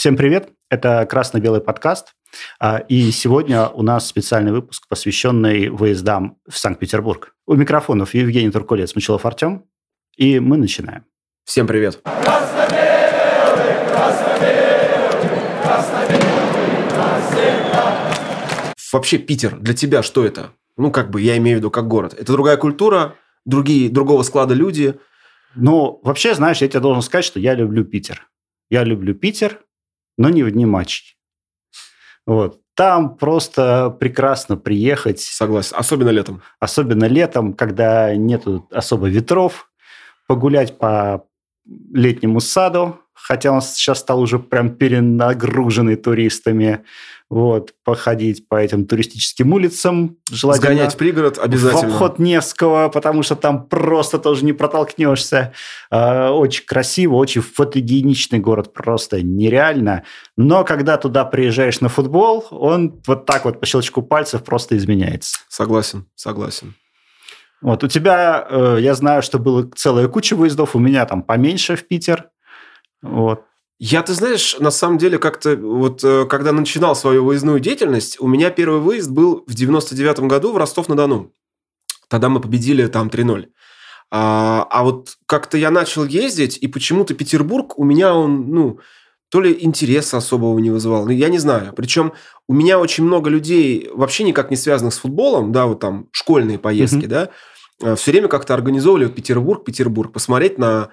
Всем привет! Это «Красно-белый подкаст». А, и сегодня у нас специальный выпуск, посвященный выездам в Санкт-Петербург. У микрофонов Евгений Туркулец, Мочелов Артем. И мы начинаем. Всем привет! Вообще Питер для тебя что это? Ну, как бы, я имею в виду, как город. Это другая культура, другие, другого склада люди. Ну, вообще, знаешь, я тебе должен сказать, что я люблю Питер. Я люблю Питер, но не в дни матчей. Вот. Там просто прекрасно приехать. Согласен. Особенно летом. Особенно летом, когда нет особо ветров. Погулять по летнему саду, хотя он сейчас стал уже прям перенагруженный туристами. Вот, походить по этим туристическим улицам. Желательно Сгонять пригород обязательно. В обход Невского, потому что там просто тоже не протолкнешься. А, очень красиво, очень фотогеничный город, просто нереально. Но когда туда приезжаешь на футбол, он вот так вот по щелчку пальцев просто изменяется. Согласен, согласен. Вот у тебя, э, я знаю, что было целая куча выездов, у меня там поменьше в Питер. Вот. Я, ты знаешь, на самом деле как-то вот э, когда начинал свою выездную деятельность, у меня первый выезд был в 99 году в Ростов-на-Дону. Тогда мы победили там 3-0. А, а вот как-то я начал ездить, и почему-то Петербург у меня он, ну, то ли интереса особого не вызывал, ну, я не знаю. Причем у меня очень много людей, вообще никак не связанных с футболом, да, вот там школьные поездки, mm-hmm. да, э, все время как-то организовывали Петербург, Петербург, посмотреть на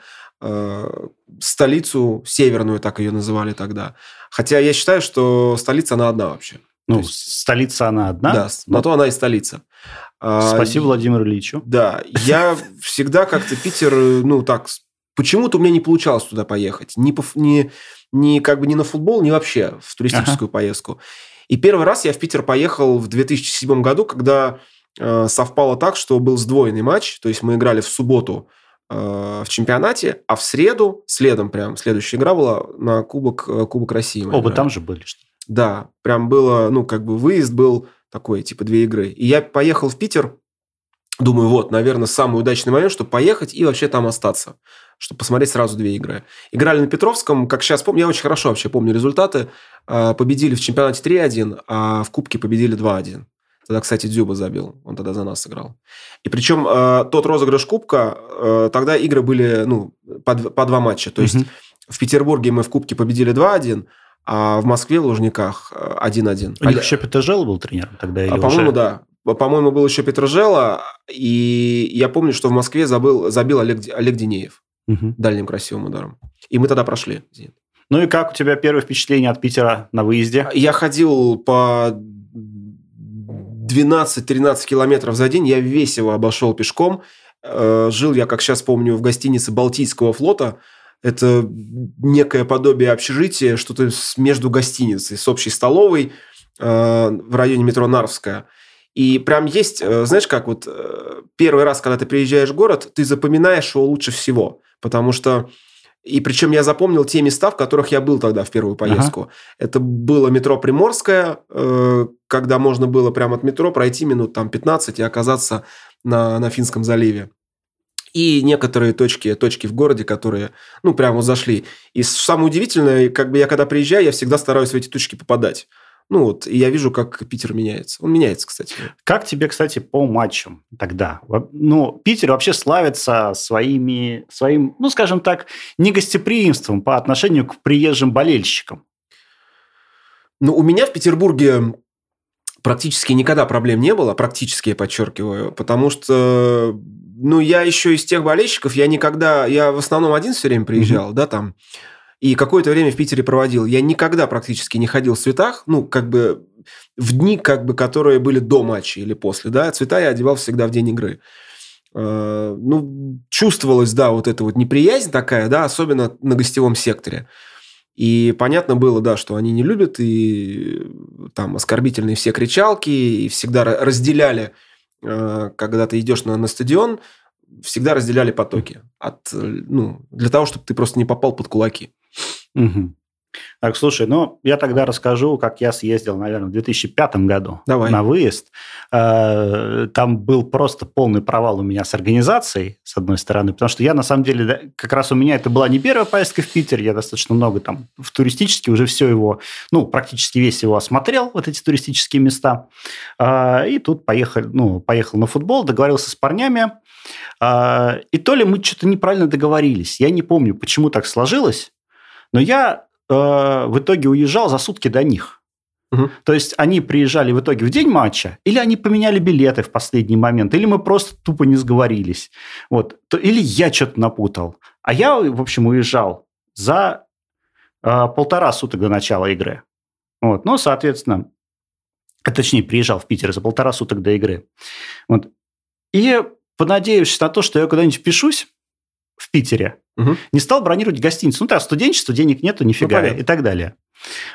столицу северную, так ее называли тогда. Хотя я считаю, что столица она одна вообще. Ну, есть, столица она одна? Да, но... на то она и столица. А, Спасибо Владимиру Ильичу. Да, я всегда как-то Питер, ну так, почему-то у меня не получалось туда поехать. Ни, по, ни, ни как бы ни на футбол, ни вообще в туристическую ага. поездку. И первый раз я в Питер поехал в 2007 году, когда э, совпало так, что был сдвоенный матч, то есть мы играли в субботу Э, в чемпионате, а в среду, следом прям, следующая игра была на Кубок, э, Кубок России. Оба там же были, что Да, прям было, ну, как бы выезд был такой, типа, две игры. И я поехал в Питер, думаю, вот, наверное, самый удачный момент, чтобы поехать и вообще там остаться, чтобы посмотреть сразу две игры. Играли на Петровском, как сейчас помню, я очень хорошо вообще помню результаты. Э, победили в чемпионате 3-1, а в Кубке победили 2-1. Тогда, кстати, Дзюба забил. Он тогда за нас сыграл. И причем э, тот розыгрыш Кубка, э, тогда игры были ну, по, по два матча. То есть угу. в Петербурге мы в Кубке победили 2-1, а в Москве в Лужниках 1-1. У них еще Петрожело был тренером тогда? Или а, по-моему, да. По-моему, был еще Петрожело. И я помню, что в Москве забыл, забил Олег, Олег Денеев угу. дальним красивым ударом. И мы тогда прошли. Ну и как у тебя первое впечатление от Питера на выезде? Я ходил по 12-13 километров за день я весь его обошел пешком. Э, жил я, как сейчас помню, в гостинице Балтийского флота. Это некое подобие общежития, что-то между гостиницей с общей столовой э, в районе метро Нарвская. И прям есть, э, знаешь, как вот первый раз, когда ты приезжаешь в город, ты запоминаешь его лучше всего. Потому что и причем я запомнил те места, в которых я был тогда в первую поездку. Ага. Это было метро Приморское, э, когда можно было прямо от метро пройти минут там 15 и оказаться на, на Финском заливе. И некоторые точки, точки в городе, которые, ну, прямо зашли. И самое удивительное, как бы я когда приезжаю, я всегда стараюсь в эти точки попадать. Ну вот, и я вижу, как Питер меняется. Он меняется, кстати. Как тебе, кстати, по матчам тогда? Ну, Питер вообще славится своими, своим, ну, скажем так, негостеприимством по отношению к приезжим болельщикам. Ну, у меня в Петербурге практически никогда проблем не было, практически я подчеркиваю, потому что, ну, я еще из тех болельщиков, я никогда, я в основном один все время приезжал, mm-hmm. да, там, и какое-то время в Питере проводил. Я никогда практически не ходил в цветах, ну, как бы в дни, как бы, которые были до матча или после, да, цвета я одевал всегда в день игры. Э, ну, чувствовалась, да, вот эта вот неприязнь такая, да, особенно на гостевом секторе. И понятно было, да, что они не любят, и там оскорбительные все кричалки, и всегда разделяли, э, когда ты идешь на, на стадион, всегда разделяли потоки от, ну, для того, чтобы ты просто не попал под кулаки. Угу. Так, слушай, ну, я тогда расскажу, как я съездил, наверное, в 2005 году Давай. на выезд. Э, там был просто полный провал у меня с организацией, с одной стороны, потому что я, на самом деле, как раз у меня это была не первая поездка в Питер, я достаточно много там в туристически уже все его, ну, практически весь его осмотрел, вот эти туристические места. Э, и тут поехал, ну, поехал на футбол, договорился с парнями, э, и то ли мы что-то неправильно договорились, я не помню, почему так сложилось, но я э, в итоге уезжал за сутки до них. Угу. То есть они приезжали в итоге в день матча, или они поменяли билеты в последний момент, или мы просто тупо не сговорились. Вот. То, или я что-то напутал. А я, в общем, уезжал за э, полтора суток до начала игры. Вот. Ну, соответственно, а точнее, приезжал в Питер за полтора суток до игры. Вот. И понадеявшись на то, что я куда-нибудь впишусь в Питере, Угу. не стал бронировать гостиницу. Ну, так, студенчество, денег нету, нифига, понятно. и так далее.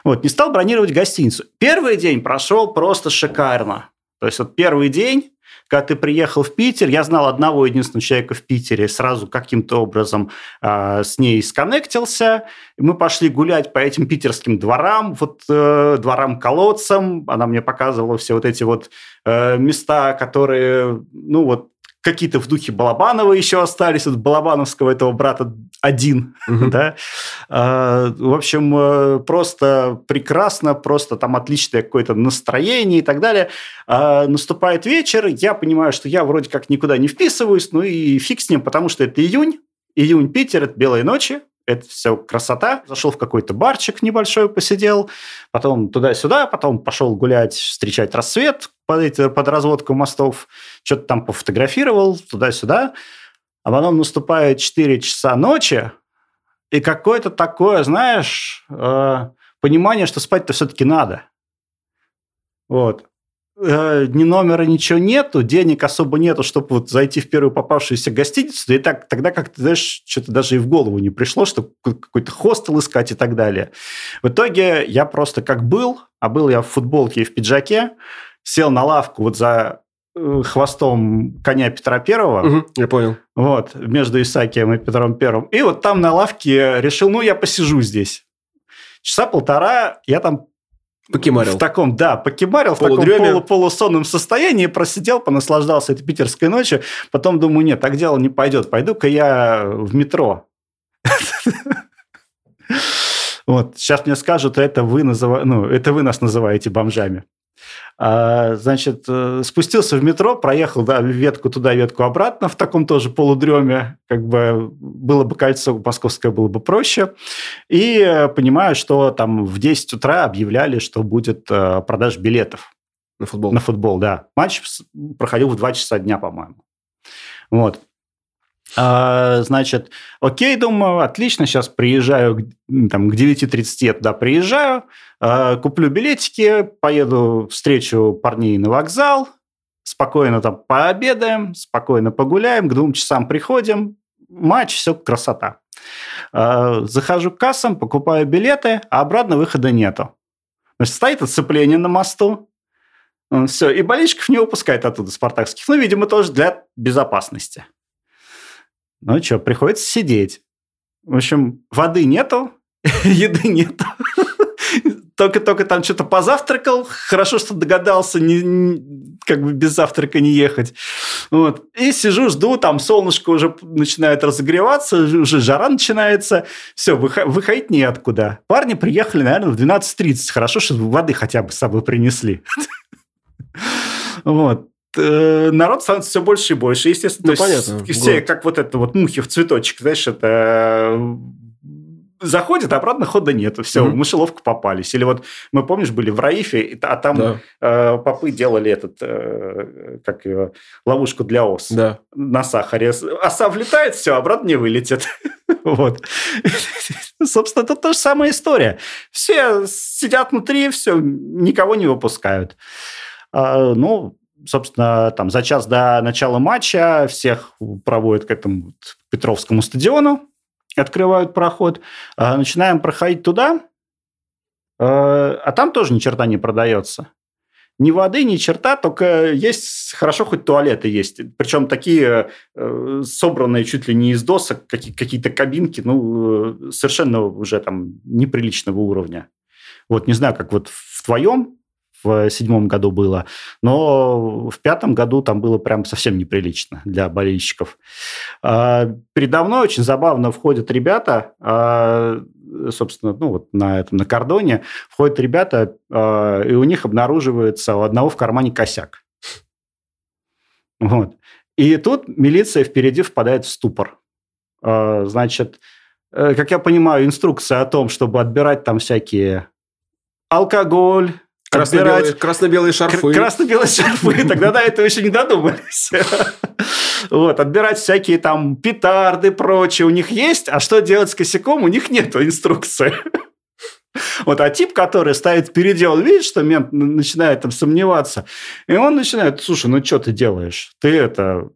Вот, не стал бронировать гостиницу. Первый день прошел просто шикарно. То есть, вот первый день, когда ты приехал в Питер, я знал одного единственного человека в Питере, сразу каким-то образом э, с ней сконнектился. Мы пошли гулять по этим питерским дворам, вот э, дворам-колодцам. Она мне показывала все вот эти вот э, места, которые, ну, вот какие-то в духе Балабанова еще остались, от Балабановского этого брата один, да. А, В общем, э, просто прекрасно, просто там отличное какое-то настроение и так далее. А, Наступает вечер, я понимаю, что я вроде как никуда не вписываюсь, ну и фиг с ним, потому что это июнь, июнь, Питер, это белые ночи, это все красота. Зашел в какой-то барчик небольшой, посидел, потом туда-сюда, потом пошел гулять, встречать рассвет под, под разводку мостов, что-то там пофотографировал туда-сюда. А потом наступает 4 часа ночи, и какое-то такое, знаешь, э, понимание, что спать-то все-таки надо. Вот. Э, Ни номера, ничего нету, денег особо нету, чтобы вот зайти в первую попавшуюся гостиницу. И так, тогда как-то, знаешь, что-то даже и в голову не пришло, что какой-то хостел искать и так далее. В итоге я просто как был, а был я в футболке и в пиджаке, сел на лавку вот за э, хвостом коня Петра Первого, Мгм. Я понял. вот, между Исаакием и Петром Первым. И вот там на лавке решил, ну, я посижу здесь. Часа полтора я там Покемарил. в таком, да, покемарил, в таком полу полусонном состоянии, просидел, понаслаждался этой питерской ночью. Потом думаю, нет, так дело не пойдет. Пойду-ка я в метро. Вот, сейчас мне скажут, это вы, называ... ну, это вы нас называете бомжами. А, значит, э, спустился в метро, проехал да, ветку туда, ветку обратно, в таком тоже полудреме, как бы было бы кольцо московское, было бы проще. И э, понимаю, что там в 10 утра объявляли, что будет э, продажа билетов На футбол. на футбол, да. Матч проходил в 2 часа дня, по-моему. Вот. А, значит, окей, думаю, отлично, сейчас приезжаю там, к 9.30 я туда приезжаю, а, куплю билетики, поеду встречу парней на вокзал, спокойно там пообедаем, спокойно погуляем, к двум часам приходим, матч, все красота. А, захожу к кассам, покупаю билеты, а обратно выхода нету. Значит, стоит оцепление на мосту, все, и болельщиков не выпускает оттуда спартакских. Ну, видимо, тоже для безопасности. Ну что, приходится сидеть. В общем, воды нету, еды нету. Только-только там что-то позавтракал. Хорошо, что догадался не, как бы без завтрака не ехать. Вот. И сижу, жду, там солнышко уже начинает разогреваться, уже жара начинается. Все, выходить неоткуда. Парни приехали, наверное, в 12.30. Хорошо, что воды хотя бы с собой принесли. Вот. Э, Народ становится все больше и больше. Естественно, Ну, то есть понятно, все город. как вот это вот мухи в цветочек, знаешь, это э, заходит, обратно хода нету. Все, Мгм. в мышеловку попались. Или вот мы, помнишь, были в Раифе, а там Да, э, попы делали этот, э, как ее, ловушку для ос да. на сахаре. Оса влетает, все, обратно не вылетит. Вот. Собственно, это та же самая история. Все сидят внутри, все, никого не выпускают. А, Ну, собственно, там за час до начала матча всех проводят к этому вот Петровскому стадиону, открывают проход. А, Начинаем проходить туда, а а там тоже ни черта не продается. ни воды, ни черта, только есть хорошо хоть туалеты есть. Причем такие э, собранные чуть ли не из досок, какие- какие-то кабинки, ну, э, совершенно уже там неприличного уровня. Вот не знаю, как вот в твоем в седьмом году было, но в пятом году там было прям совсем неприлично для болельщиков. А, Передо мной очень забавно входят ребята, а, собственно, ну вот на этом на кордоне входят ребята, а, и у них обнаруживается у одного в кармане косяк. Вот. И тут милиция впереди впадает в ступор. Значит, э, как я понимаю, инструкция о том, чтобы отбирать там всякие алкоголь, Красно-белые, красно-белые шарфы. Кр- Красно-белые шарфы. Тогда до этого еще не додумались. Вот, отбирать всякие там петарды, прочее у них есть, а что делать с косяком, у них нет инструкции. Вот, а тип, который стоит впереди, он видит, что мент начинает там сомневаться, и он начинает, слушай, ну что ты делаешь? Ты это...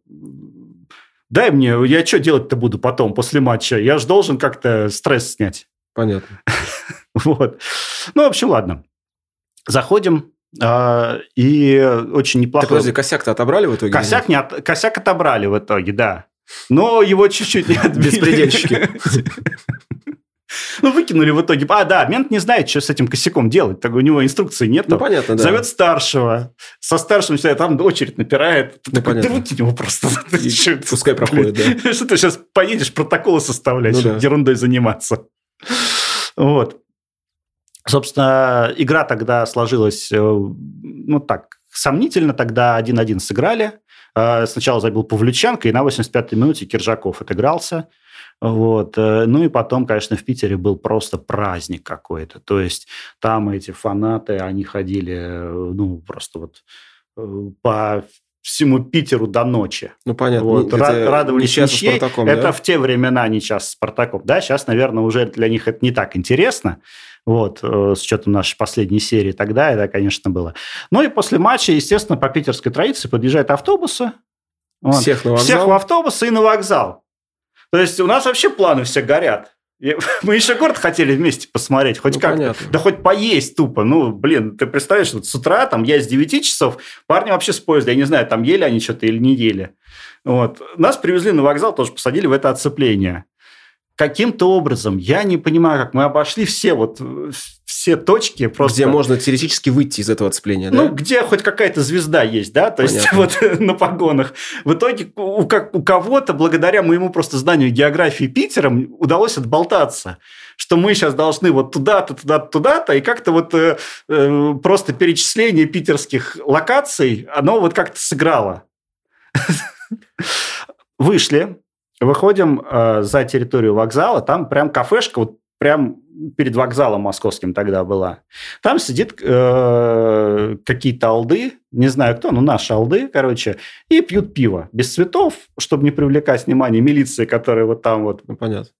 Дай мне, я что делать-то буду потом, после матча? Я же должен как-то стресс снять. Понятно. Вот. Ну, в общем, ладно. Заходим, а, и очень Так, неплохо. подожди, косяк-то отобрали в итоге? Косяк, не от- косяк отобрали в итоге, да. Но его чуть-чуть не отбили. Беспредельщики. Ну, выкинули в итоге. А, да, мент не знает, что с этим косяком делать. Так у него инструкции нет. Ну, понятно, да. Зовет старшего. Со старшим начинает, там очередь напирает. Ты Ну, такой, да понятно. выкинь его просто. И пускай проходит, да. Что ты сейчас поедешь протоколы составлять, Ну, да. ерундой заниматься. Вот. Собственно, игра тогда сложилась, э, ну так, сомнительно. Тогда 1-1 сыграли. Э, Сначала забил Павлюченко, и на 85-й минуте Киржаков отыгрался. Вот. э, Ну и потом, конечно, в Питере был просто праздник какой-то. То есть там эти фанаты, они ходили, ну, просто вот по всему Питеру до ночи. Ну, понятно. Вот, Это ра- радовались ничьей. Спартаком, это да? в те времена не час с Спартаком. Да, сейчас, наверное, уже для них это не так интересно. Вот, э, с учетом нашей последней серии тогда это, конечно, было. Ну и после матча, естественно, по питерской традиции подъезжают автобусы. Вот. Всех на Всех вокзал. в автобусы и на вокзал. То есть у нас вообще планы все горят. Мы еще город хотели вместе посмотреть, хоть Ну, как понятно. Да хоть поесть тупо. Ну, блин, ты представляешь, вот с утра, там, я с 9 часов, парни вообще с поезда, я не знаю, там ели они что-то или не ели. Вот. Нас привезли на вокзал, тоже посадили в это оцепление. Каким-то образом, я не понимаю, как мы обошли все вот э, все точки просто. Где можно теоретически выйти из этого отцепления, Ну, да? где хоть какая-то звезда есть, да, то есть Понятно. вот на погонах. В итоге у, как, у кого-то, благодаря моему просто знанию географии Питера, удалось отболтаться, что мы сейчас должны вот туда-то, туда-то, туда-то, и как-то вот э, э, просто перечисление питерских локаций, оно вот как-то сыграло. Вышли, выходим э, за территорию вокзала, там прям кафешка, вот прям перед вокзалом московским тогда была. Там сидит э, какие-то алды, не знаю кто, но наши алды, короче, и пьют пиво без цветов, чтобы не привлекать внимание милиции, которая вот там вот. Ну, понятно.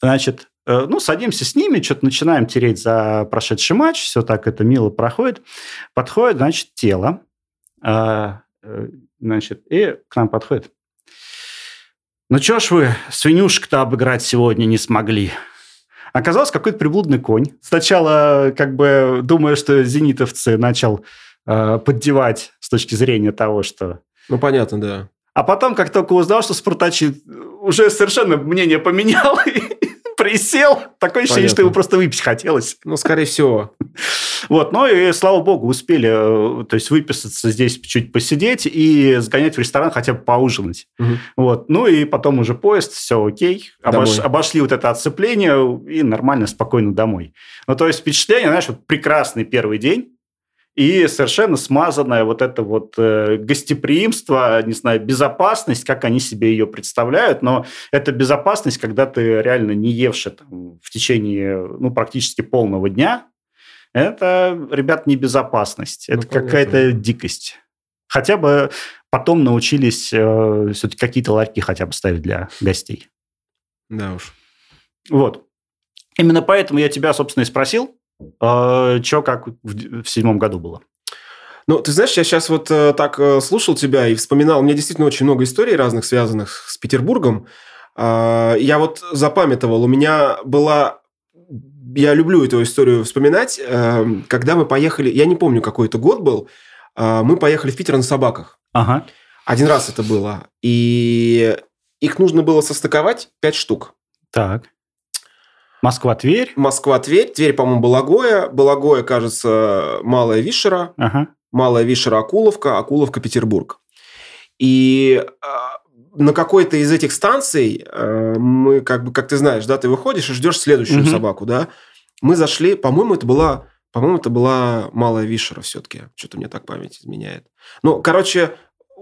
Значит, э, ну, садимся с ними, что-то начинаем тереть за прошедший матч, все так это мило проходит. Подходит, значит, тело, э, э, значит, и к нам подходит. Ну, что ж вы свинюшек-то обыграть сегодня не смогли? Оказался какой-то приблудный конь. Сначала, как бы, думая, что зенитовцы начал э, поддевать с точки зрения того, что... Ну, понятно, да. А потом, как только узнал, что спартачи, уже совершенно мнение поменял и присел. Такое ощущение, что его просто выпить хотелось. Ну, скорее всего. Вот, ну и, слава богу, успели, э, то есть, выписаться здесь, чуть посидеть и сгонять в ресторан хотя бы поужинать. Мгм. Вот. Ну и потом уже поезд, все окей. Обош- обошли вот это отцепление и нормально, спокойно домой. Ну, то есть впечатление, знаешь, вот прекрасный первый день и совершенно смазанное вот это вот э, гостеприимство, не знаю, безопасность, как они себе ее представляют, но это безопасность, когда ты реально не евший там, в течение, ну, практически полного дня, это, ребят, не безопасность, Ну, это понятно. какая-то дикость. Хотя бы потом научились э, все-таки какие-то ларьки хотя бы ставить для гостей. Да уж. Вот. Именно поэтому я тебя, собственно, и спросил, э, как в, в седьмом году было. Ну, ты знаешь, я сейчас вот э, так э, слушал тебя и вспоминал. У меня действительно очень много историй разных, связанных с Петербургом. А, я вот запамятовал. У меня была я люблю эту историю вспоминать. Э, когда мы поехали, я не помню, какой это год был, э, мы поехали в Питер на собаках. Ага. Один раз это было. И их нужно было состыковать пять штук. Так. Москва-Тверь. Москва-Тверь. Тверь, по-моему, Балагоя. Балагоя, кажется, Малая Вишера. Ага. Малая Вишера Акуловка. Акуловка Петербург. И а, на какой-то из этих станций э, мы, как бы, как ты знаешь, да, ты выходишь и ждешь следующую Мгм. собаку, да. Мы зашли, по-моему, это была, по-моему, это была Малая Вишера все-таки. Что-то мне так память изменяет. Ну, короче,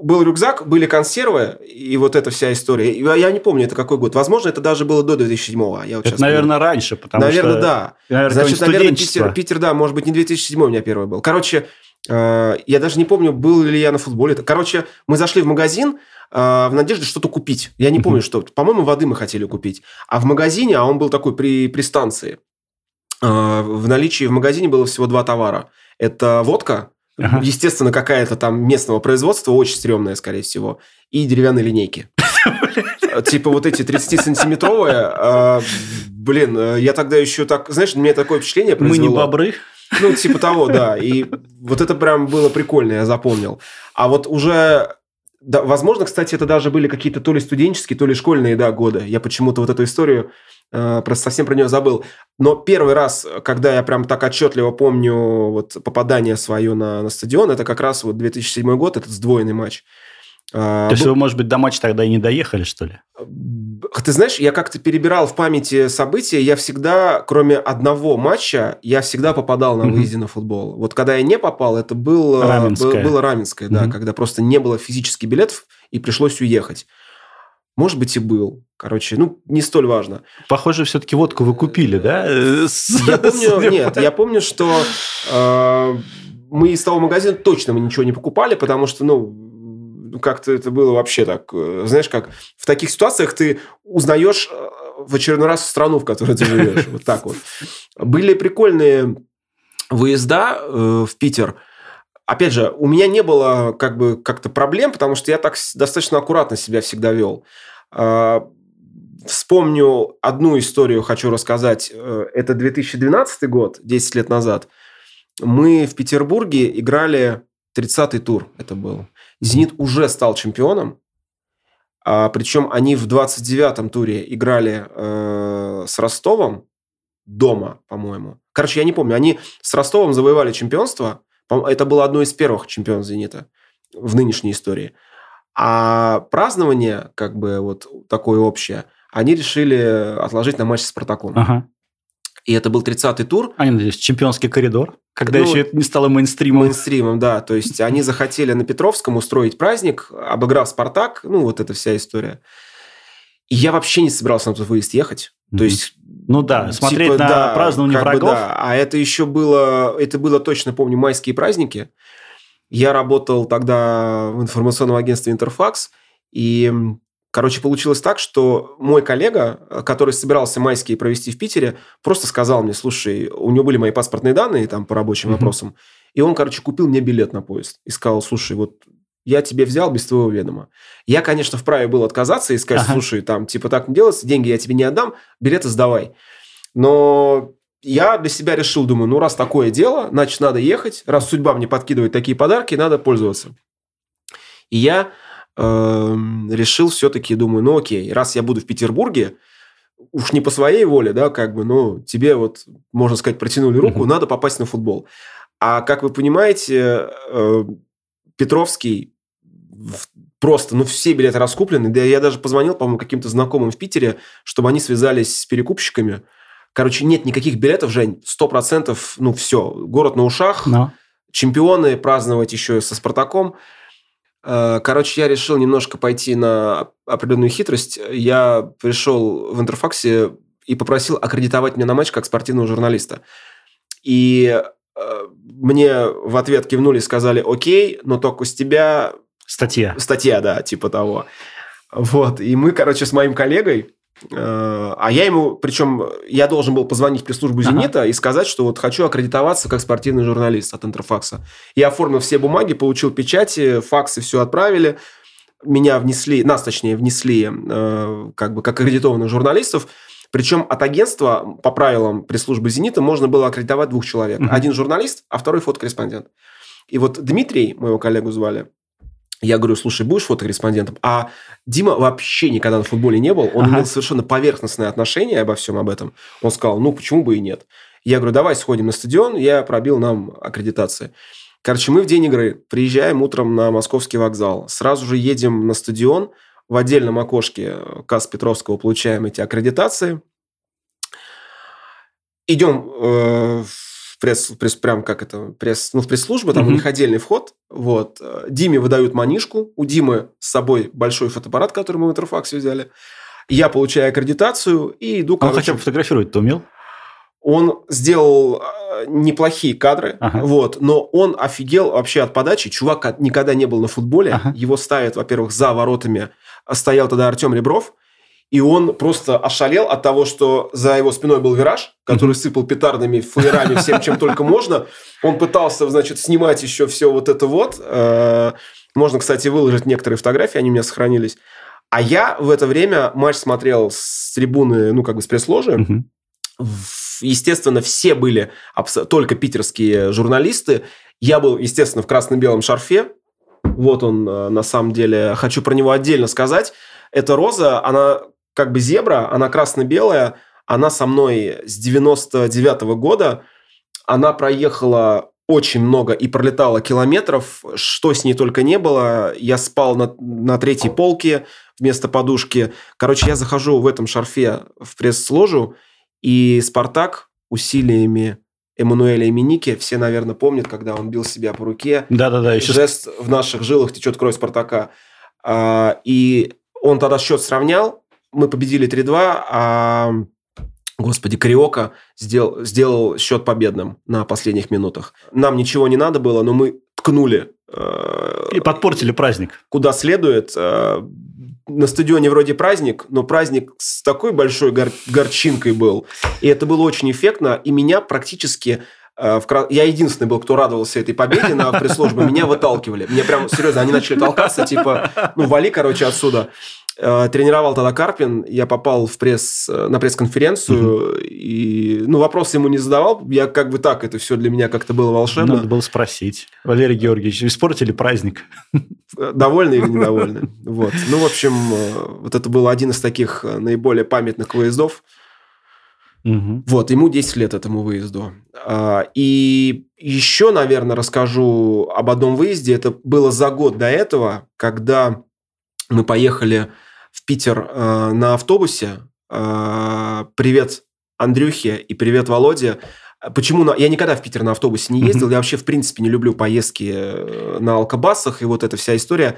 был рюкзак, были консервы, и вот эта вся история. Я не помню, это какой год. Возможно, это даже было до 2007 Я вот Это, наверное, раньше, помню. потому Наверное, что... да. Наверное, Значит, какое-нибудь наверное. Питер, Питер, да, может быть, не 2007 у меня первый был. Короче, э, я даже не помню, был ли я на футболе. Короче, мы зашли в магазин э, в надежде что-то купить. Я не помню, что. По-моему, воды мы хотели купить. А в магазине, а он был такой при, при станции, э, в наличии в магазине было всего два товара. Это водка, Ага. естественно, какая-то там местного производства, очень стрёмная, скорее всего, и деревянные линейки. Типа вот эти 30-сантиметровые. э, Блин, э, я тогда еще так... Знаешь, у меня такое впечатление Мы не произвело. бобры. Ну, типа того, да. И вот это прям было прикольно, я запомнил. А вот уже... Да, возможно, кстати, это даже были какие-то то ли студенческие, то ли школьные да, годы. Я почему-то вот эту историю э, просто совсем про нее забыл. Но первый раз, когда я прям так отчетливо помню вот попадание свое на, на стадион, это как раз вот 2007 год, этот сдвоенный матч. А, То есть вы, может быть, до матча тогда и не доехали, что ли? ты знаешь, я как-то перебирал в памяти события, я всегда, кроме одного матча, я всегда попадал на выезде на футбол. Вот когда я не попал, это был, э, Раменское. был- было Раменское, да, когда просто не было физически билетов и пришлось уехать. Может быть, и был. Короче, ну, не столь важно. Похоже, все-таки водку вы купили, да? Э, Я помню, нет, я помню, что э, мы из того магазина точно мы ничего не покупали, потому что, ну, как-то это было вообще так, э, знаешь, как в таких ситуациях ты узнаешь э, в очередной раз страну, в которой ты живешь, вот так вот. Были прикольные выезда э, в Питер. Опять же, у меня не было как бы как-то проблем, потому что я так достаточно аккуратно себя всегда вел. А, Вспомню одну историю, хочу рассказать. Это 2012 год, 10 лет назад. Мы в Петербурге играли 30-й тур, это был. «Зенит» уже стал чемпионом, а, причем они в 29-м туре играли э, с Ростовом дома, по-моему. Короче, я не помню. Они с Ростовом завоевали чемпионство. Это было одно из первых чемпионов «Зенита» в нынешней истории. А празднование, как бы вот такое общее, они решили отложить на матч с «Спартаком». Ага. И это был 30-й тур. А, надеюсь, чемпионский коридор, когда Ну, еще это не стало мейнстримом. Мейнстримом, да. То есть они захотели на Петровском устроить праздник, обыграв «Спартак». Ну, вот эта вся история. И я вообще не собирался на тот выезд ехать. То есть... Ну да, типа, смотреть на да, празднование как бы врагов. да. А это еще было... Это было точно, помню, майские праздники. Я работал тогда в информационном агентстве «Интерфакс». И, короче, получилось так, что мой коллега, который собирался майские провести в Питере, просто сказал мне, слушай, у него были мои паспортные данные там по рабочим Мгм. вопросам, и он, короче, купил мне билет на поезд. И сказал, слушай, вот я тебе взял без твоего ведома. Я, конечно, вправе был отказаться и сказать, Ага. слушай, там, типа, так не делается, деньги я тебе не отдам, билеты сдавай. Но я для себя решил, думаю, ну, раз такое дело, значит, надо ехать. Раз судьба мне подкидывает такие подарки, надо пользоваться. И я эм, решил все-таки, думаю, ну, окей, раз я буду в Петербурге, уж не по своей воле, да, как бы, ну, тебе вот, можно сказать, протянули руку, Мгм. надо попасть на футбол. А как вы понимаете, э, Петровский просто, ну, все билеты раскуплены. Да я даже позвонил, по-моему, каким-то знакомым в Питере, чтобы они связались с перекупщиками. Короче, нет никаких билетов, Жень, сто процентов, ну, все, город на ушах, Но. чемпионы, праздновать еще со Спартаком. Э, Короче, я решил немножко пойти на определенную хитрость. Я пришел в Интерфаксе и попросил аккредитовать меня на матч как спортивного журналиста. И э, мне в ответ кивнули и сказали, окей, но только с тебя Статья. статья, да, типа того. Вот, и мы, короче, с моим коллегой, а я ему, причем я должен был позвонить в пресс-службу Ага. «Зенита» и сказать, что вот хочу аккредитоваться как спортивный журналист от Интерфакса. Я оформил все бумаги, получил печати, факсы все отправили. Меня внесли, нас, точнее, внесли э, как бы как аккредитованных журналистов. Причем от агентства, по правилам пресс-службы «Зенита», можно было аккредитовать двух человек. Мгм. Один журналист, а второй фотокорреспондент. И вот Дмитрий, моего коллегу звали, я говорю, слушай, будешь фотокорреспондентом? А Дима вообще никогда на футболе не был. Он Ага. имел совершенно поверхностное отношение обо всем об этом. Он сказал, ну, почему бы и нет? Я говорю, давай сходим на стадион. Я пробил нам аккредитации. Короче, мы в день игры приезжаем утром на московский вокзал. Сразу же едем на стадион. В отдельном окошке КАС Петровского получаем эти аккредитации. Идем э, в пресс, пресс, прям как это, пресс, ну, в пресс-службу, там у них отдельный вход. Вот. Диме выдают манишку. У Димы с собой большой фотоаппарат, который мы в Интерфаксе взяли. Я получаю аккредитацию и иду, Он короче, хотя бы фотографировать-то умел? он сделал э, неплохие кадры, Ага. вот, но он офигел вообще от подачи. Чувак никогда не был на футболе. Ага. Его ставят, во-первых, за воротами. А Стоял тогда Артем Ребров. И он просто ошалел от того, что за его спиной был вираж, который сыпал петардами, флеерами, всем, чем только можно. Он пытался, значит, снимать еще все вот это вот. Э, Можно, кстати, выложить некоторые фотографии, они у меня сохранились. А я в это время матч смотрел с трибуны, ну, как бы с пресс-ложи. В- Естественно, все были только питерские журналисты. Я был, естественно, в красно-белом шарфе. Вот он, э, на самом деле. Хочу про него отдельно сказать. Эта роза, она как бы зебра, она красно-белая. Она со мной с 99 года. Она проехала очень много и пролетала километров. Что с ней только не было. Я спал на, на третьей полке вместо подушки. Короче, я захожу в этом шарфе в пресс-ложу, и Спартак усилиями Эммануэля и Миники, все, наверное, помнят, когда он бил себя по руке, Да-да-да, еще... жест в наших жилах течет кровь Спартака. А, и он тогда счет сравнял, мы победили 3-2, а, господи, Кариока сделал, сделал счет победным на последних минутах. Нам ничего не надо было, но мы ткнули э, И подпортили праздник. куда следует. Э, На стадионе вроде праздник, но праздник с такой большой гор- горчинкой был. И это было очень эффектно. И меня практически... э, в Я единственный был, кто радовался этой победе на пресс-службе. Меня выталкивали. Меня прям, серьезно, они начали толкаться, типа, ну, вали, короче, отсюда. Э, Тренировал тогда Карпин, я попал в пресс, э, на пресс-конференцию, и, ну, вопросы ему не задавал, я как бы так, это все для меня как-то было волшебно. Надо было спросить. Валерий Георгиевич, испортили праздник? Довольны или недовольны. Вот. Ну, в общем, э, вот это был один из таких э, наиболее памятных выездов. Мгм. Вот, ему 10 лет этому выезду. А, И еще, наверное, расскажу об одном выезде. Это было за год до этого, когда мы поехали в Питер э, на автобусе. Э, Привет Андрюхе и привет Володе. Почему на... я никогда в Питер на автобусе не ездил, я вообще в принципе не люблю поездки э, на алкобасах и вот эта вся история.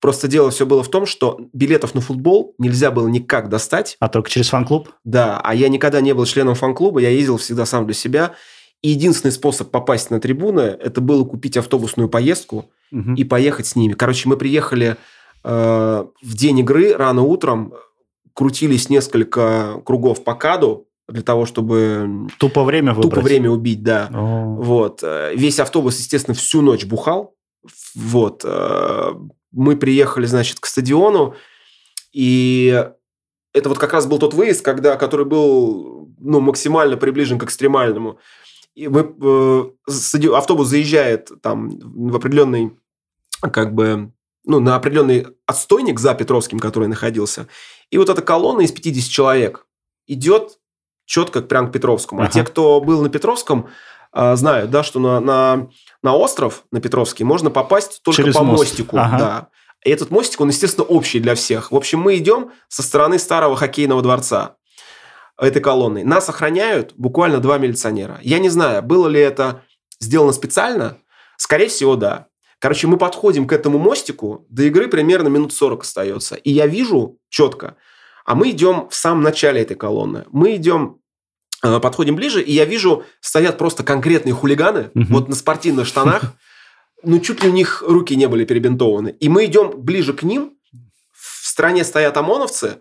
Просто дело все было в том, что билетов на футбол нельзя было никак достать. А только через фан-клуб? Да, а я никогда не был членом фан-клуба, я ездил всегда сам для себя. И единственный способ попасть на трибуны, это было купить автобусную поездку Мгм. и поехать с ними. Короче, мы приехали э, в день игры рано утром, крутились несколько кругов по КАДу для того, чтобы Тупо время выбрать. тупо время убить, да. О. Вот. э, Весь автобус, естественно, всю ночь бухал. Вот. э, Мы приехали, значит, к стадиону, и это вот как раз был тот выезд, когда, который был ну, максимально приближен к экстремальному. И мы, э, автобус заезжает там в определенный, как бы, ну, на определенный отстойник за Петровским, который находился. И вот эта колонна из 50 человек идет четко прям к Петровскому. А Ага. те, кто был на Петровском, а, знают, да, что на, на, на остров, на Петровский, можно попасть только Через по мост. мостику. Ага. Да. И этот мостик, он, естественно, общий для всех. В общем, мы идем со стороны старого хоккейного дворца этой колонной. Нас охраняют буквально два милиционера. Я не знаю, было ли это сделано специально. Скорее всего, да. Короче, мы подходим к этому мостику, до игры примерно минут 40 остается. И я вижу четко, а мы идем в самом начале этой колонны. Мы идем, э, подходим ближе, и я вижу, стоят просто конкретные хулиганы, Мгм. вот на спортивных штанах, ну, чуть ли у них руки не были перебинтованы. И мы идем ближе к ним, в стороне стоят ОМОНовцы,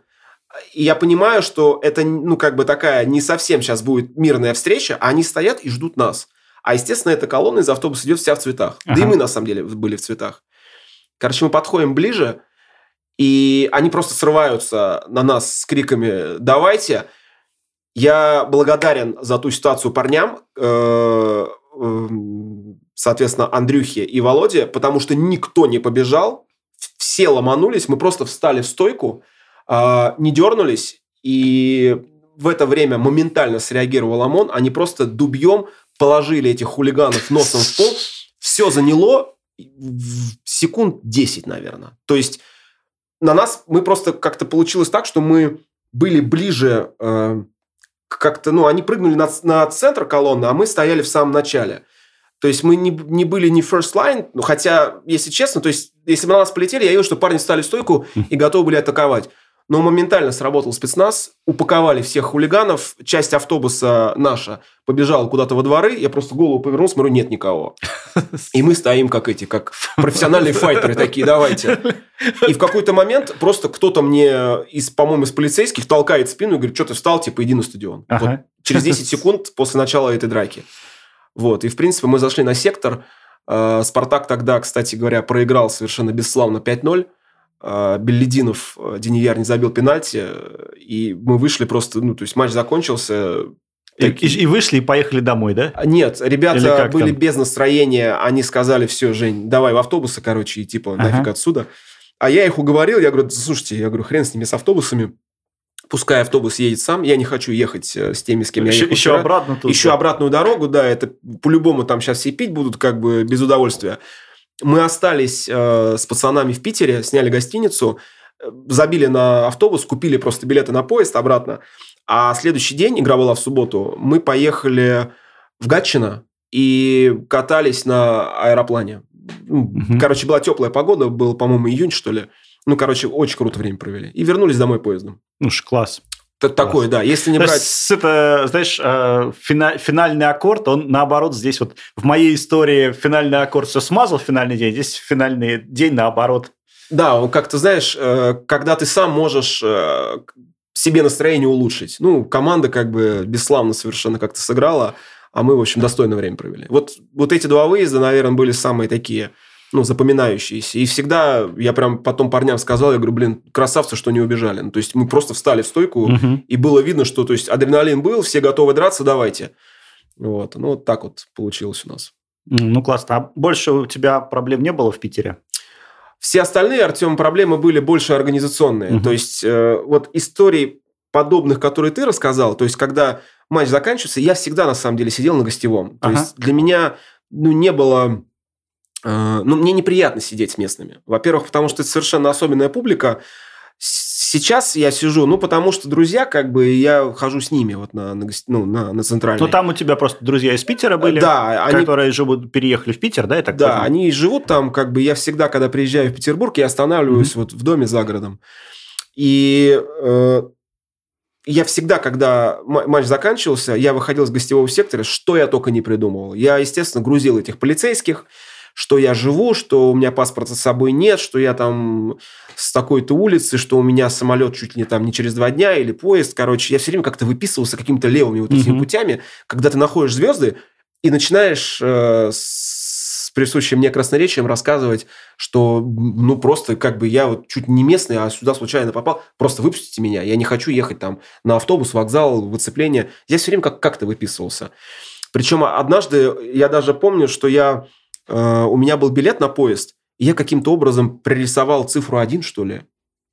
и я понимаю, что это, ну, как бы такая не совсем сейчас будет мирная встреча, а они стоят и ждут нас. А, естественно, эта колонна из автобуса идет вся в цветах. Да и Ага. мы, на самом деле, были в цветах. Короче, мы подходим ближе, и они просто срываются на нас с криками «давайте». Я благодарен за ту ситуацию парням, э, э, соответственно, Андрюхе и Володе, потому что никто не побежал, все ломанулись, мы просто встали в стойку, э, не дернулись, и в это время моментально среагировал ОМОН, они просто дубьем положили этих хулиганов носом в пол, все заняло секунд 10, наверное. То есть на нас мы просто как-то получилось так, что мы были ближе э, как-то, ну, они прыгнули на, на центр колонны, а мы стояли в самом начале. То есть мы не, не были не first line, ну, хотя, если честно, то есть если бы на нас полетели, я видел, что парни стали стойку и готовы были атаковать. Но моментально сработал спецназ, упаковали всех хулиганов, часть автобуса наша побежала куда-то во дворы, я просто голову повернул, смотрю, нет никого. И мы стоим как эти, как профессиональные файтеры такие, давайте. И в какой-то момент просто кто-то мне, из, по-моему, из полицейских толкает спину и говорит, что ты встал, типа, иди на стадион. Ага. Вот через 10 секунд после начала этой драки. Вот, и, в принципе, мы зашли на сектор. Э, Спартак тогда, кстати говоря, проиграл совершенно бесславно 5-0. А, Беллидинов, э, Денияр не забил пенальти, и мы вышли просто, ну, то есть матч закончился, и, и, вышли и поехали домой, да? А, нет, ребята были там? без настроения, они сказали, все, Жень, давай в автобусы, короче, и типа ага. нафиг отсюда. А я их уговорил, я говорю, слушайте, я говорю, хрен с ними, с автобусами, пускай автобус едет сам, я не хочу ехать э, с теми, с кем еще, я ехал Еще вчера. обратно тут. Еще обратную дорогу, да, это по-любому там сейчас все пить будут как бы без удовольствия. Мы остались э, с пацанами в Питере, сняли гостиницу, э, забили на автобус, купили просто билеты на поезд обратно. А следующий день, игра была в субботу, мы поехали в Гатчино и катались на аэроплане. Угу. Короче, была теплая погода, был, по-моему, июнь, что ли. Ну, короче, очень круто время провели. И вернулись домой поездом. Ну, ж класс. Такое, да. Если не брать... Есть, это, знаешь, э, финальный аккорд, он наоборот здесь вот в моей истории финальный аккорд все смазал финальный день, здесь финальный день наоборот. Да, он как-то, знаешь, э, когда ты сам можешь э, себе настроение улучшить. Ну, команда как бы бесславно совершенно как-то сыграла, а мы, в общем, достойное время провели. Вот, вот эти два выезда, наверное, были самые такие ну, запоминающиеся. И всегда я прям потом парням сказал, я говорю, блин, красавцы, что не убежали. Ну, то есть мы просто встали в стойку, угу. и было видно, что то есть адреналин был, все готовы драться, давайте. Вот, ну, вот так вот получилось у нас. Ну, классно. А больше у тебя проблем не было в Питере? Все остальные, Артем, проблемы были больше организационные. Угу. То есть, э, вот истории подобных, которые ты рассказал, то есть, когда матч заканчивается, я всегда, на самом деле, сидел на гостевом. То ага. есть, для меня ну, не было ну, мне неприятно сидеть с местными. Во-первых, потому что это совершенно особенная публика. Сейчас я сижу, ну, потому что друзья, как бы, я хожу с ними вот на, на, ну, на, на центральный. Ну, там у тебя просто друзья из Питера были, да, они, которые живут, переехали в Питер, да, я так Да, понимаю? они живут там, как бы, я всегда, когда приезжаю в Петербург, я останавливаюсь mm-hmm. вот в доме за городом. И э, я всегда, когда матч заканчивался, я выходил с гостевого сектора, что я только не придумывал. Я, естественно, грузил этих полицейских, что я живу, что у меня паспорта с собой нет, что я там с такой-то улицы, что у меня самолет чуть ли там не через два дня или поезд. Короче, я все время как-то выписывался какими-то левыми вот этими mm-hmm. путями, когда ты находишь звезды и начинаешь э, с присущим мне красноречием рассказывать, что ну просто как бы я вот чуть не местный, а сюда случайно попал, просто выпустите меня, я не хочу ехать там на автобус, вокзал, выцепление. Я все время как- как-то выписывался. Причем однажды я даже помню, что я Э, у меня был билет на поезд, и я каким-то образом прорисовал цифру 1, что ли.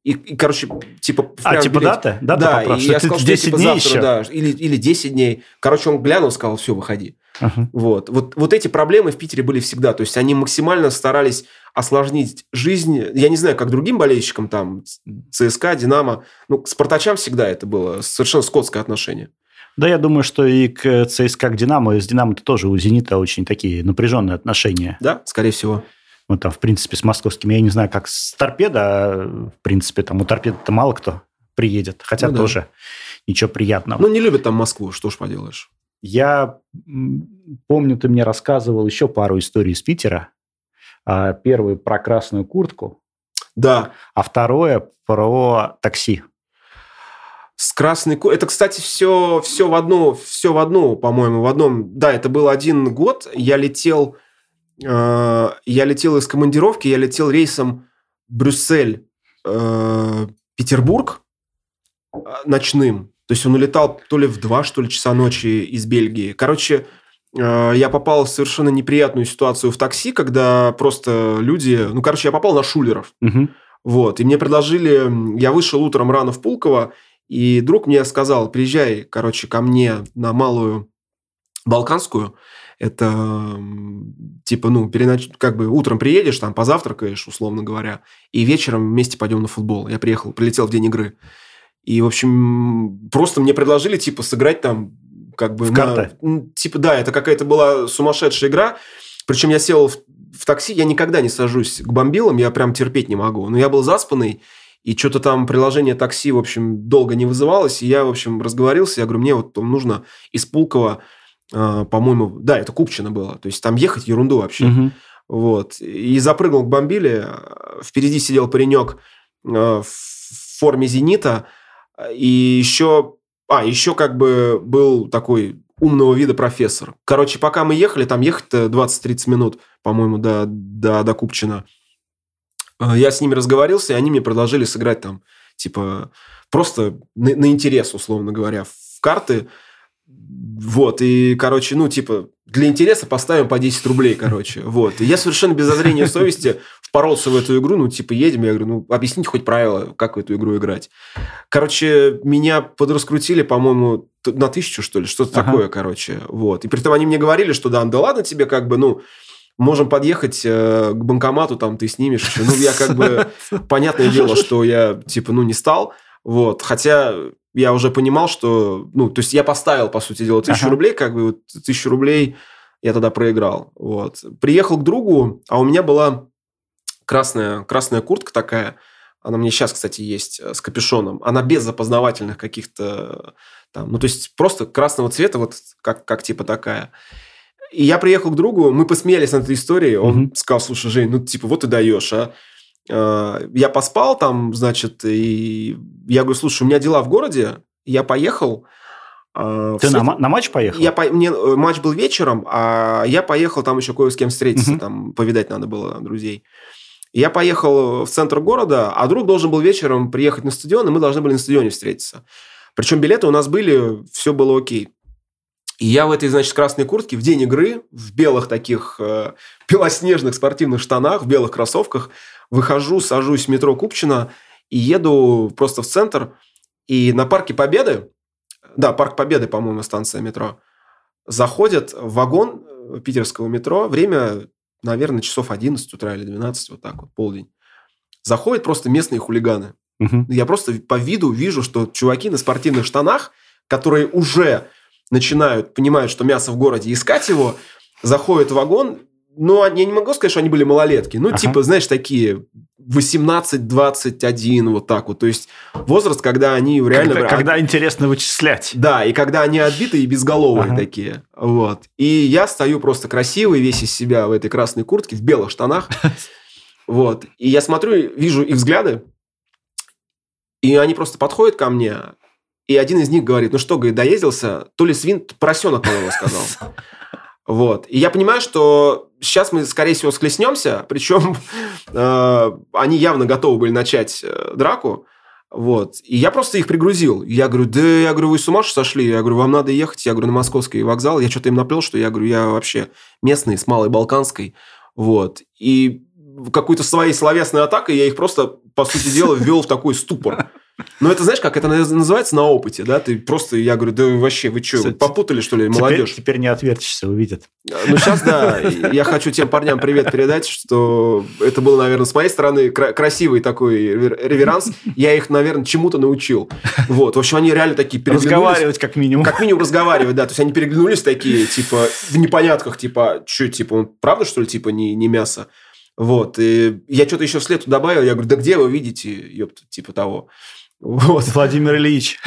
И, и короче, типа... А, типа билет. дата? Дата да, поправ, и я сказал, что 10 типа, дней завтра, еще? да, или, или 10 дней. Короче, он глянул, сказал, все, выходи. Uh-huh. Вот. Вот, вот эти проблемы в Питере были всегда. То есть, они максимально старались осложнить жизнь. Я не знаю, как другим болельщикам, там, ЦСКА, Динамо. Ну, к спартачам всегда это было совершенно скотское отношение. Да, я думаю, что и к ЦСКА, к Динамо, и с Динамо-то тоже у Зенита очень такие напряженные отношения. Да, скорее всего. Вот там, в принципе, с московскими, я не знаю, как с Торпедо, а, в принципе, там у Торпеда-то мало кто приедет, хотя ну, тоже да. ничего приятного. Ну, не любят там Москву, что ж поделаешь. Я помню, ты мне рассказывал еще пару историй из Питера. А, первый про красную куртку. Да. А второе про такси с красной... Это, кстати, все, все в одну, все в одну, по-моему, в одном... Да, это был один год. Я летел, э, я летел из командировки, я летел рейсом Брюссель, э, Петербург э, ночным. То есть он улетал то ли в 2, что ли, часа ночи из Бельгии. Короче, э, я попал в совершенно неприятную ситуацию в такси, когда просто люди... Ну, короче, я попал на шулеров. Мгм. Вот. И мне предложили... Я вышел утром рано в Пулково, и друг мне сказал, приезжай, короче, ко мне на Малую Балканскую. Это типа, ну, переноч... как бы утром приедешь, там позавтракаешь, условно говоря, и вечером вместе пойдем на футбол. Я приехал, прилетел в день игры. И, в общем, просто мне предложили, типа, сыграть там как бы... В на- карты? Типа, да, это какая-то была сумасшедшая игра. Причем я сел в, в такси, я никогда не сажусь к бомбилам, я прям терпеть не могу. Но я был заспанный, и что-то там приложение такси, в общем, долго не вызывалось. И я, в общем, разговорился. Я говорю, мне вот там нужно из Пулково, э, по-моему, да, это Купчино было. То есть там ехать ерунду вообще. Мгм. Вот. И запрыгнул к бомбиле. Впереди сидел паренек э, в форме «Зенита». И еще... А, еще как бы был такой умного вида профессор. Короче, пока мы ехали, там ехать-то 20-30 минут, по-моему, до, до, до Купчино. Э, Я с ними разговорился, и они мне предложили сыграть там, типа, просто на, на интерес, условно говоря, в карты. Вот, и, короче, ну, типа, для интереса поставим по 10 рублей, короче. Вот. И я совершенно без зазрения совести впоролся в эту игру. Ну, типа, едем. Я говорю, ну, объясните хоть правила, как в эту игру играть. Короче, меня подраскрутили, по-моему, на тысячу, что ли, что-то Ага. такое, короче. Вот. И при этом они мне говорили, что да, да ладно тебе, как бы, ну, можем подъехать э, к банкомату, там ты снимешь. Ну, я как бы, понятное дело, что я, типа, ну, не стал. Вот. Хотя я уже понимал, что... Ну, то есть я поставил, по сути дела, тысячу Ага. рублей, как бы вот тысячу рублей я тогда проиграл. Вот. Приехал к другу, а у меня была красная, красная куртка такая. Она мне сейчас, кстати, есть э, с капюшоном. Она без опознавательных каких-то там... Ну, то есть просто красного цвета, вот как, как типа такая. И я приехал к другу, мы посмеялись над этой историей. Он Мгм. сказал, слушай, Жень, ну, типа, вот ты даешь, а. Э, Я поспал там, значит, и я говорю, слушай, у меня дела в городе, я поехал. в Ты на, на матч поехал? я по- мне э, матч был вечером, а я поехал там еще кое с кем встретиться, Мгм. там повидать надо было друзей. Я поехал в центр города, а друг должен был вечером приехать на стадион, и мы должны были на стадионе встретиться. Причем билеты у нас были, все было окей. И я в этой, значит, красной куртке в день игры, в белых таких э, белоснежных спортивных штанах, в белых кроссовках, выхожу, сажусь в метро Купчино и еду просто в центр. И на Парке Победы, да, Парк Победы, по-моему, станция метро, заходят в вагон э, питерского метро, время, наверное, часов 11 утра или 12, вот так вот, полдень. Заходят просто местные хулиганы. Мгм. Я просто по виду вижу, что чуваки на спортивных штанах, которые уже начинают, понимают, что мясо в городе, искать его, заходят в вагон. Ну, они- я не могу сказать, что они были малолетки. Ну, Ага. типа, знаешь, такие 18-21, вот так вот. То есть возраст, когда они реально... Когда, когда интересно вычислять. Да, и когда они отбитые и безголовые Ага. такие. Вот. И я стою просто красивый, весь из себя в этой красной куртке, в белых штанах. Вот. И я смотрю, вижу их взгляды, и они просто подходят ко мне, и один из них говорит, ну что, говорит, доездился, то ли свин, то поросенок, по-моему, сказал. Вот. И я понимаю, что сейчас мы, скорее всего, схлестнемся, причем э, они явно готовы были начать э, драку. Вот. И я просто их пригрузил. Я говорю, да, я говорю, вы с ума сошли? Я говорю, вам надо ехать. Я говорю, на московский вокзал. Я что-то им наплел, что я говорю, я вообще местный, с Малой Балканской. Вот. И какой-то своей словесной атакой я их просто, по сути дела, ввел в такой ступор. Но это, знаешь, как это называется на опыте, да? Ты просто, я говорю, да вообще, вы что, попутали, что ли, Теперь, молодежь? теперь не отвертишься, увидят. Ну, сейчас, да, я хочу тем парням привет передать, что это было, наверное, с моей стороны кра- красивый такой ревер- реверанс. Я их, наверное, чему-то научил. Вот, в общем, они реально такие переглянулись. Разговаривать как минимум. Как минимум разговаривать, да. То есть они переглянулись такие, типа, в непонятках, типа, что, типа, он правда, что ли, типа, не, не мясо? Вот. И я что-то еще вслед добавил. Я говорю, да где вы видите, ёпта, типа того. Вот. Владимир Ильич.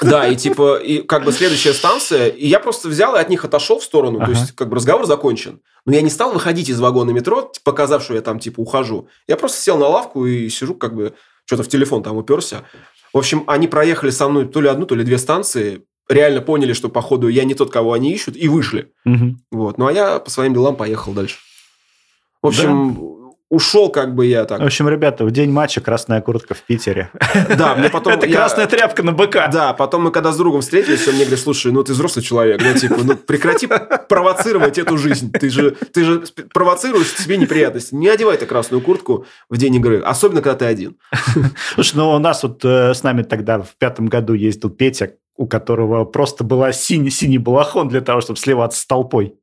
Да, и типа, и как бы следующая станция, и я просто взял и от них отошел в сторону, Ага. то есть как бы разговор закончен. Но я не стал выходить из вагона метро, показав, что я там типа ухожу. Я просто сел на лавку и сижу как бы, что-то в телефон там уперся. В общем, они проехали со мной то ли одну, то ли две станции, реально поняли, что походу я не тот, кого они ищут, и вышли. Мгм. Вот. Ну, а я по своим делам поехал дальше. В общем, ушел как бы я так. В общем, ребята, в день матча красная куртка в Питере. Да, мне потом... Это я- красная тряпка на быка. Да, потом мы когда с другом встретились, он мне говорит, слушай, ну ты взрослый человек, ну типа, ну прекрати провоцировать эту жизнь. Ты же, ты же провоцируешь себе неприятности. Не одевай ты красную куртку в день игры, особенно когда ты один. Слушай, ну у нас вот э, с нами тогда в пятом году ездил Петя, у которого просто была синий, синий балахон для того, чтобы сливаться с толпой.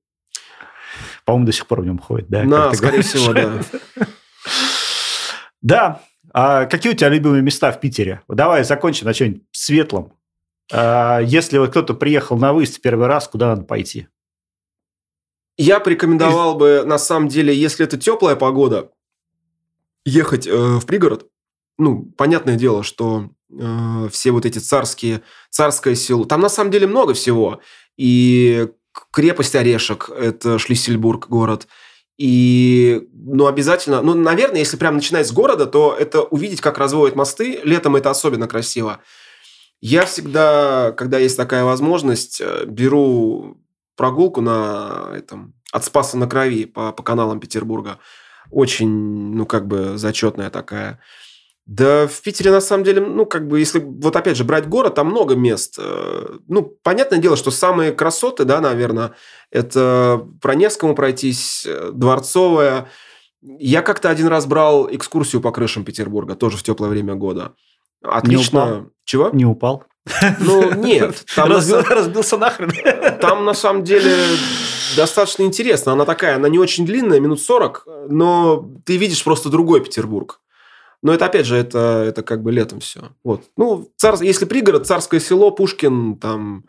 По-моему, до сих пор в нем ходит, да? На, скорее говоришь? всего, да. Да. А какие у тебя любимые места в Питере? Давай закончим на чем-нибудь светлом. А, Если вот кто-то приехал на выезд в первый раз, куда надо пойти? Я порекомендовал бы, на самом деле, если это теплая погода, ехать э, в пригород. Ну, понятное дело, что э, все вот эти царские, царское село, там на самом деле много всего. И крепость Орешек, это Шлиссельбург город. И, ну, обязательно, ну, наверное, если прям начинать с города, то это увидеть, как разводят мосты. Летом это особенно красиво. Я всегда, когда есть такая возможность, э, беру прогулку на этом от Спаса на Крови по, по каналам Петербурга. Очень, ну, как бы зачетная такая. Да, в Питере, на самом деле, ну, как бы, если вот опять же брать город, там много мест. Э, Ну, понятное дело, что самые красоты, да, наверное, это про Невскому пройтись, э, Дворцовая. Я как-то один раз брал экскурсию по крышам Петербурга, тоже в теплое время года. Отлично. упал? Чего? Не упал? Ну, нет. Там на Разбил- самом- разбился нахрен. там, на самом деле, достаточно интересно. Она такая, она не очень длинная, минут 40, но ты видишь просто другой Петербург. Но это, опять же, это, это как бы летом все. Вот. Ну, цар, если пригород, Царское село, Пушкин, там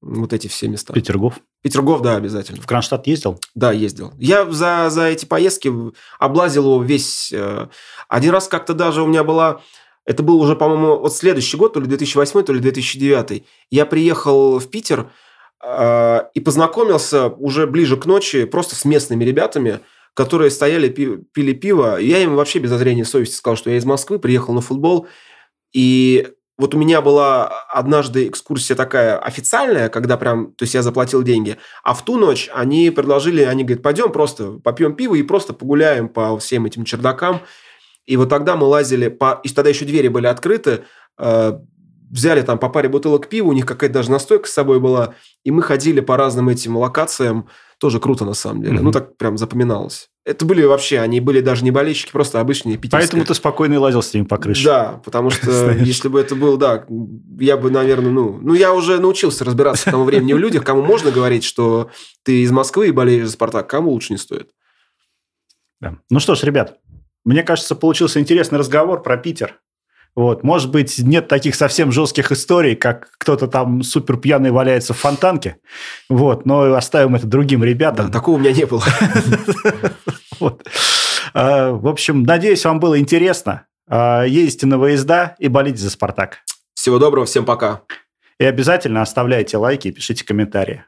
вот эти все места. Петергоф. Петергоф, да, обязательно. В Кронштадт ездил? Да, ездил. Я за, за эти поездки облазил его весь... э, Один раз как-то даже у меня была... Это был уже, по-моему, вот следующий год, то ли 2008, то ли 2009. Я приехал в Питер э, и познакомился уже ближе к ночи просто с местными ребятами, которые стояли, пи- пили пиво. Я им вообще без зазрения совести сказал, что я из Москвы, приехал на футбол. И вот у меня была однажды экскурсия такая официальная, когда прям, то есть я заплатил деньги, а в ту ночь они предложили, они говорят, пойдем просто попьем пиво и просто погуляем по всем этим чердакам. И вот тогда мы лазили, по... и тогда еще двери были открыты, э, взяли там по паре бутылок пива, у них какая-то даже настойка с собой была, и мы ходили по разным этим локациям, тоже круто на самом деле, Мгм. ну так прям запоминалось. Это были вообще, они были даже не болельщики, просто обычные питерские. Поэтому ты спокойно и лазил с ними по крыше. Да, потому что если бы это был, да, я бы, наверное, ну... Ну, я уже научился разбираться к тому времени в людях, кому можно говорить, что ты из Москвы и болеешь за «Спартак», кому лучше не стоит. Да. Ну что ж, ребят, мне кажется, получился интересный разговор про Питер. Вот, может быть, нет таких совсем жестких историй, как кто-то там супер пьяный валяется в фонтанке. Вот, но оставим это другим Да, ребятам. такого у меня не было. А, В общем, надеюсь, вам было интересно. А, Ездите на выезда и болите за «Спартак». Всего доброго, всем пока. И обязательно оставляйте лайки и пишите комментарии.